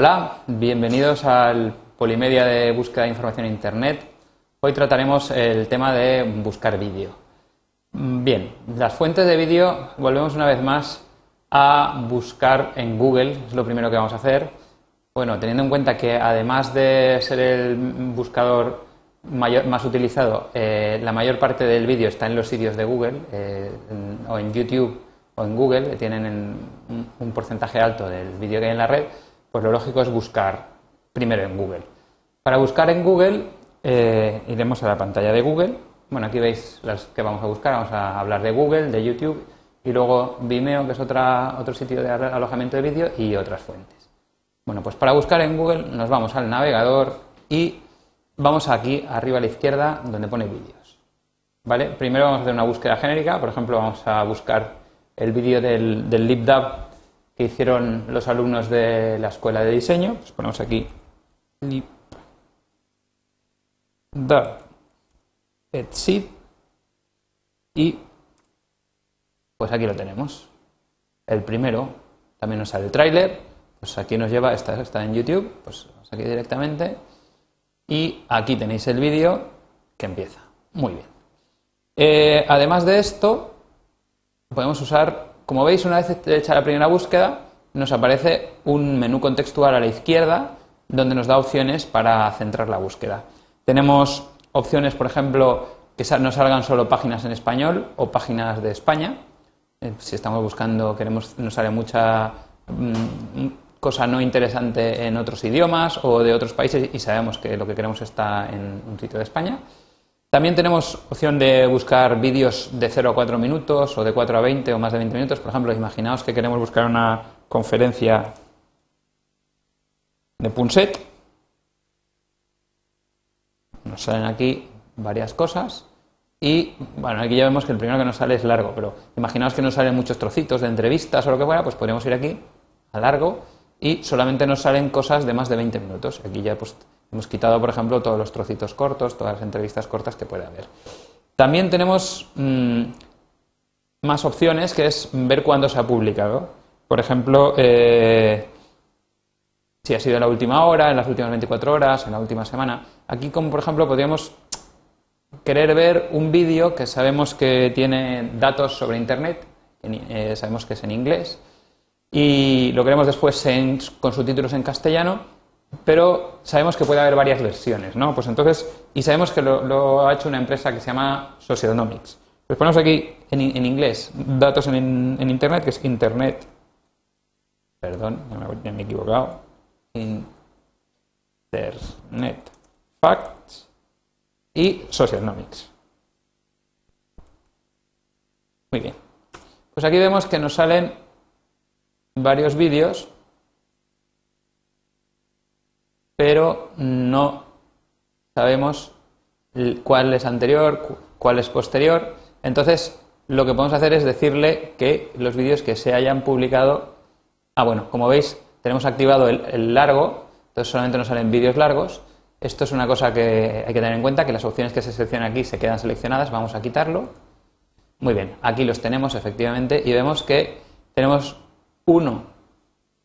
Hola, bienvenidos al Polimedia de búsqueda de información en Internet. Hoy trataremos el tema de buscar vídeo. Bien, las fuentes de vídeo, volvemos una vez más a buscar en Google, es lo primero que vamos a hacer. Bueno, teniendo en cuenta que además de ser el buscador más utilizado, eh, la mayor parte del vídeo está en los sitios de Google, eh, o en YouTube o en Google, tienen un porcentaje alto del vídeo que hay en la red, pues lo lógico es buscar primero en Google. Para buscar en Google, eh, iremos a la pantalla de Google. Bueno, aquí veis las que vamos a buscar. Vamos a hablar de Google, de YouTube y luego Vimeo, que es otra, otro sitio de alojamiento de vídeo y otras fuentes. Bueno, pues para buscar en Google nos vamos al navegador y vamos aquí arriba a la izquierda donde pone vídeos. ¿Vale? Primero vamos a hacer una búsqueda genérica. Por ejemplo, vamos a buscar el vídeo del, del que hicieron los alumnos de la escuela de diseño. Pues ponemos aquí da et y pues aquí lo tenemos. El primero también nos sale el tráiler, pues aquí nos lleva, está, está en YouTube, pues vamos aquí directamente y aquí tenéis el vídeo que empieza. Muy bien. Eh, además de esto, podemos usar como veis, una vez hecha la primera búsqueda, nos aparece un menú contextual a la izquierda donde nos da opciones para centrar la búsqueda. Tenemos opciones, por ejemplo, que nos salgan solo páginas en español o páginas de España. Eh, si estamos buscando, queremos, nos sale mucha mm, cosa no interesante en otros idiomas o de otros países y sabemos que lo que queremos está en un sitio de España. También tenemos opción de buscar vídeos de 0 a 4 minutos o de 4 a 20 o más de 20 minutos. Por ejemplo, imaginaos que queremos buscar una conferencia de Punset. Nos salen aquí varias cosas. Y bueno, aquí ya vemos que el primero que nos sale es largo, pero imaginaos que nos salen muchos trocitos de entrevistas o lo que fuera, pues podríamos ir aquí a largo y solamente nos salen cosas de más de 20 minutos. Aquí ya pues Hemos quitado, por ejemplo, todos los trocitos cortos, todas las entrevistas cortas que puede haber. También tenemos mm, más opciones, que es ver cuándo se ha publicado. Por ejemplo, eh, si ha sido en la última hora, en las últimas 24 horas, en la última semana. Aquí, como por ejemplo, podríamos querer ver un vídeo que sabemos que tiene datos sobre Internet, eh, sabemos que es en inglés, y lo queremos después con subtítulos en castellano pero sabemos que puede haber varias versiones, ¿no? Pues entonces, y sabemos que lo, ha hecho una empresa que se llama Socialnomics. Pues ponemos aquí en, inglés datos en, Internet, que es Internet, perdón, ya me, he equivocado, Internet Facts y Socialnomics. Muy bien. Pues aquí vemos que nos salen varios vídeos pero no sabemos cuál es anterior, cuál es posterior. Entonces, lo que podemos hacer es decirle que los vídeos que se hayan publicado. Ah, bueno, como veis, tenemos activado el, largo, entonces solamente nos salen vídeos largos. Esto es una cosa que hay que tener en cuenta, que las opciones que se seleccionan aquí se quedan seleccionadas. Vamos a quitarlo. Muy bien, aquí los tenemos efectivamente y vemos que tenemos uno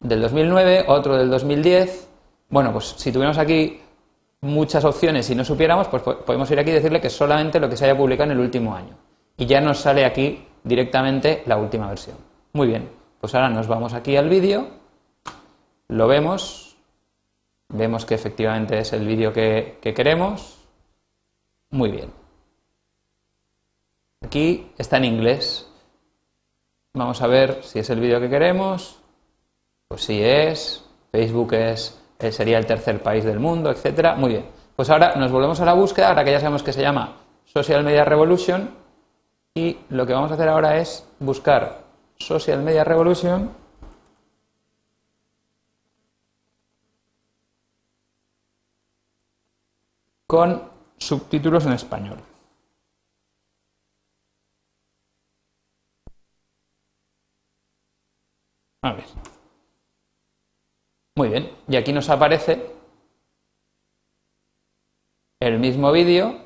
del 2009, otro del 2010, bueno, pues si tuviéramos aquí muchas opciones y no supiéramos, pues podemos ir aquí y decirle que solamente lo que se haya publicado en el último año. Y ya nos sale aquí directamente la última versión. Muy bien, pues ahora nos vamos aquí al vídeo, lo vemos, vemos que efectivamente es el vídeo que, que queremos. Muy bien. Aquí está en inglés. Vamos a ver si es el vídeo que queremos. Pues sí es. Facebook es eh, sería el tercer país del mundo, etcétera. Muy bien. Pues ahora nos volvemos a la búsqueda, ahora que ya sabemos que se llama Social Media Revolution, y lo que vamos a hacer ahora es buscar Social Media Revolution con subtítulos en español. A ver. Muy bien, y aquí nos aparece el mismo vídeo.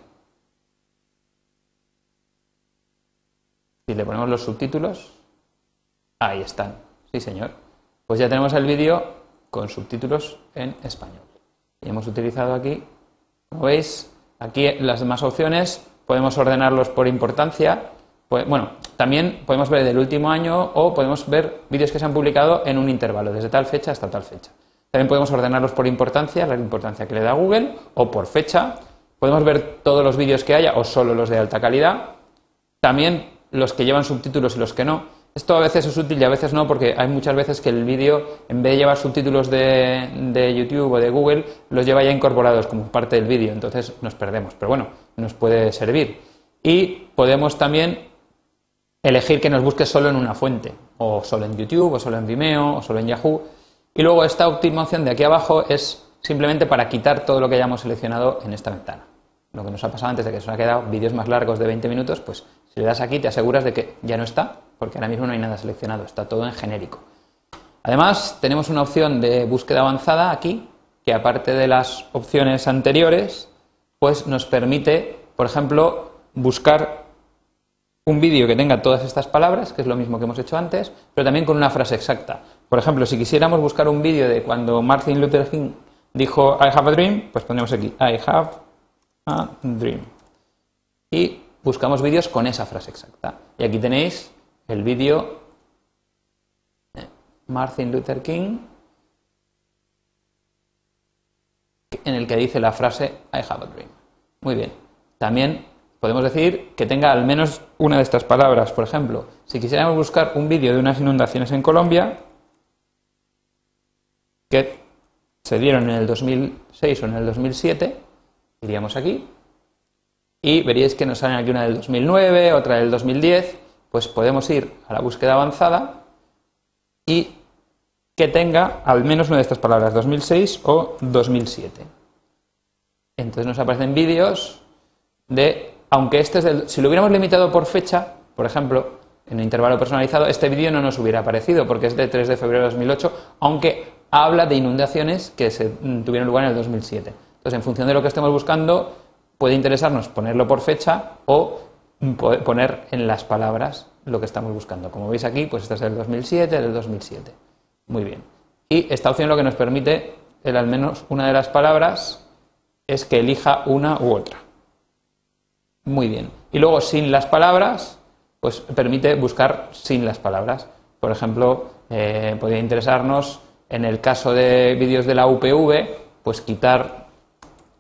Si le ponemos los subtítulos, ahí están, sí señor. Pues ya tenemos el vídeo con subtítulos en español. Y hemos utilizado aquí, como veis, aquí las demás opciones podemos ordenarlos por importancia. Bueno, también podemos ver del último año o podemos ver vídeos que se han publicado en un intervalo, desde tal fecha hasta tal fecha. También podemos ordenarlos por importancia, la importancia que le da Google, o por fecha. Podemos ver todos los vídeos que haya o solo los de alta calidad. También los que llevan subtítulos y los que no. Esto a veces es útil y a veces no, porque hay muchas veces que el vídeo, en vez de llevar subtítulos de, YouTube o de Google, los lleva ya incorporados como parte del vídeo, entonces nos perdemos. Pero bueno, nos puede servir. Y podemos también elegir que nos busque solo en una fuente, o solo en YouTube, o solo en Vimeo, o solo en Yahoo. Y luego esta última opción de aquí abajo es simplemente para quitar todo lo que hayamos seleccionado en esta ventana. Lo que nos ha pasado antes de que se nos ha quedado vídeos más largos de 20 minutos, pues si le das aquí te aseguras de que ya no está porque ahora mismo no hay nada seleccionado, está todo en genérico. Además, tenemos una opción de búsqueda avanzada aquí, que aparte de las opciones anteriores, pues nos permite, por ejemplo, buscar un vídeo que tenga todas estas palabras, que es lo mismo que hemos hecho antes, pero también con una frase exacta. Por ejemplo, si quisiéramos buscar un vídeo de cuando Martin Luther King dijo I have a dream, pues ponemos aquí I have a dream. Y buscamos vídeos con esa frase exacta. Y aquí tenéis el vídeo Martin Luther King en el que dice la frase I have a dream. Muy bien. También podemos decir que tenga al menos una de estas palabras. Por ejemplo, si quisiéramos buscar un vídeo de unas inundaciones en Colombia que se dieron en el 2006 o en el 2007, iríamos aquí y veríais que nos salen aquí una del 2009, otra del 2010 pues podemos ir a la búsqueda avanzada y que tenga al menos una de estas palabras, 2006 o 2007. Entonces nos aparecen vídeos de, aunque este es del, si lo hubiéramos limitado por fecha, por ejemplo, en un intervalo personalizado, este vídeo no nos hubiera aparecido porque es de 3 de febrero de 2008, aunque habla de inundaciones que se mm, tuvieron lugar en el 2007. Entonces, en función de lo que estemos buscando, puede interesarnos ponerlo por fecha o poner en las palabras lo que estamos buscando. Como veis aquí, pues esta es del 2007, del 2007. Muy bien. Y esta opción lo que nos permite, el al menos una de las palabras, es que elija una u otra. Muy bien. Y luego sin las palabras, pues permite buscar sin las palabras. Por ejemplo, eh, podría interesarnos, en el caso de vídeos de la UPV, pues quitar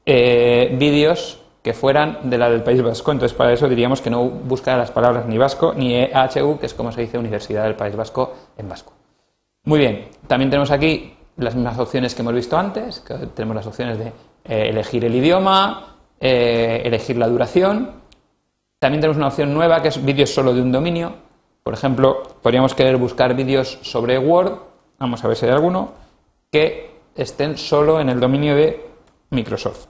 eh, vídeos que fueran de la del País Vasco. Entonces, para eso diríamos que no busca las palabras ni vasco ni EHU, que es como se dice Universidad del País Vasco en vasco. Muy bien, también tenemos aquí las mismas opciones que hemos visto antes, que tenemos las opciones de eh, elegir el idioma, eh, elegir la duración. También tenemos una opción nueva que es vídeos solo de un dominio. Por ejemplo, podríamos querer buscar vídeos sobre Word, vamos a ver si hay alguno, que estén solo en el dominio de Microsoft.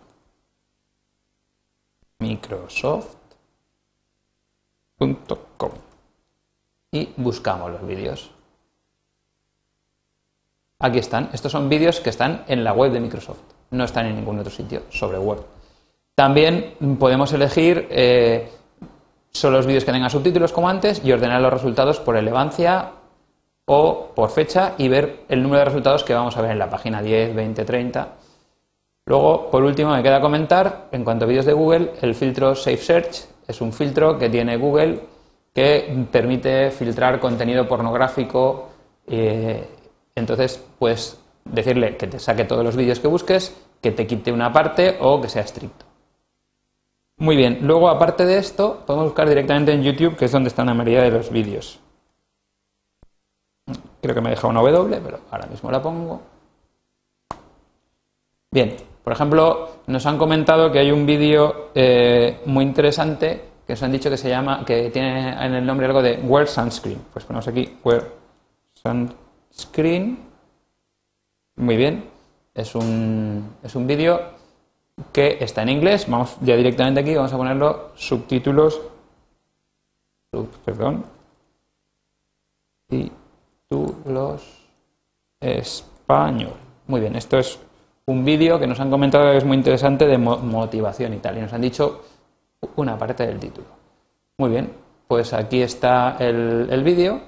Microsoft.com y buscamos los vídeos. Aquí están. Estos son vídeos que están en la web de Microsoft. No están en ningún otro sitio sobre Word. También podemos elegir eh, solo los vídeos que tengan subtítulos como antes y ordenar los resultados por relevancia o por fecha y ver el número de resultados que vamos a ver en la página 10, 20, 30. Luego, por último, me queda comentar, en cuanto a vídeos de Google, el filtro Safe Search es un filtro que tiene Google que permite filtrar contenido pornográfico. Eh, entonces, puedes decirle que te saque todos los vídeos que busques, que te quite una parte o que sea estricto. Muy bien, luego aparte de esto, podemos buscar directamente en YouTube, que es donde están la mayoría de los vídeos. Creo que me he dejado una W, pero ahora mismo la pongo. Bien, por ejemplo, nos han comentado que hay un vídeo eh, muy interesante que nos han dicho que se llama, que tiene en el nombre algo de Wear Sunscreen. Pues ponemos aquí Wear Sunscreen. Muy bien. Es un, es un vídeo que está en inglés. Vamos ya directamente aquí, vamos a ponerlo subtítulos. perdón. Títulos español. Muy bien, esto es un vídeo que nos han comentado que es muy interesante de motivación y tal, y nos han dicho una parte del título. Muy bien, pues aquí está el, vídeo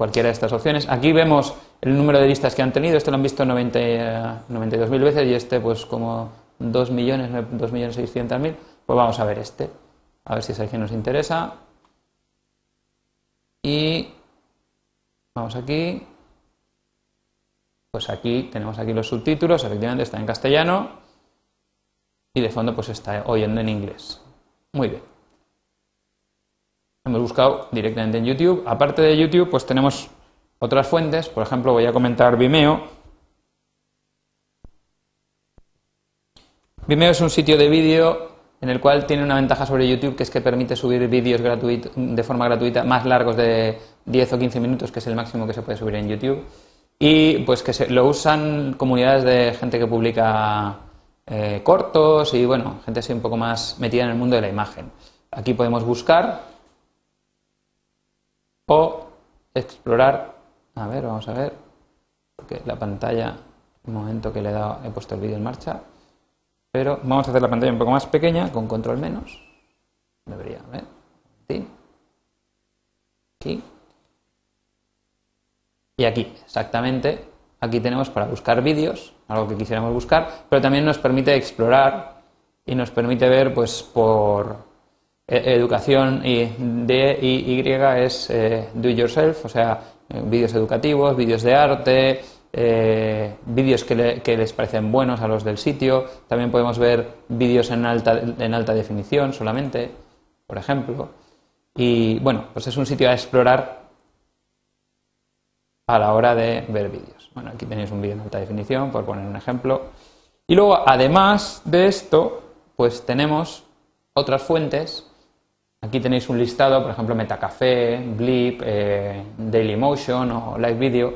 cualquiera de estas opciones. Aquí vemos el número de listas que han tenido, este lo han visto 92.000 veces y este pues como 2 millones, 2 millones 600 mil, pues vamos a ver este, a ver si es el que nos interesa. Y vamos aquí, pues aquí tenemos aquí los subtítulos, efectivamente está en castellano y de fondo pues está oyendo en inglés. Muy bien. Hemos buscado directamente en YouTube. Aparte de YouTube, pues tenemos otras fuentes. Por ejemplo, voy a comentar Vimeo. Vimeo es un sitio de vídeo en el cual tiene una ventaja sobre YouTube, que es que permite subir vídeos de forma gratuita más largos de 10 o 15 minutos, que es el máximo que se puede subir en YouTube. Y pues que se, lo usan comunidades de gente que publica eh, cortos y bueno, gente así un poco más metida en el mundo de la imagen. Aquí podemos buscar o explorar. A ver, vamos a ver, porque la pantalla, un momento que le he, dado, he puesto el vídeo en marcha, pero vamos a hacer la pantalla un poco más pequeña con control menos. Debería, ver. Aquí. Y aquí, exactamente, aquí tenemos para buscar vídeos, algo que quisiéramos buscar, pero también nos permite explorar y nos permite ver, pues, por educación y D y Y es eh, do it yourself, o sea, vídeos educativos, vídeos de arte, eh, vídeos que, que, les parecen buenos a los del sitio. También podemos ver vídeos en alta, en alta definición solamente, por ejemplo. Y bueno, pues es un sitio a explorar a la hora de ver vídeos. Bueno, aquí tenéis un vídeo en alta definición, por poner un ejemplo. Y luego, además de esto, pues tenemos otras fuentes. Aquí tenéis un listado, por ejemplo, Metacafé, Blip, eh, Dailymotion o Live Video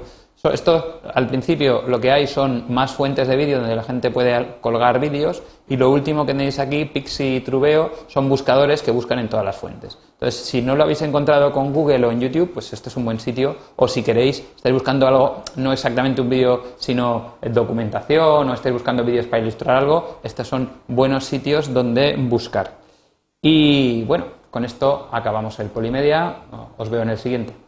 esto, al principio, lo que hay son más fuentes de vídeo donde la gente puede colgar vídeos y lo último que tenéis aquí, Pixie y Trubeo, son buscadores que buscan en todas las fuentes. Entonces, si no lo habéis encontrado con Google o en YouTube, pues este es un buen sitio. O si queréis, estáis buscando algo, no exactamente un vídeo, sino documentación o estáis buscando vídeos para ilustrar algo, estos son buenos sitios donde buscar. Y bueno, con esto acabamos el Polimedia. Os veo en el siguiente.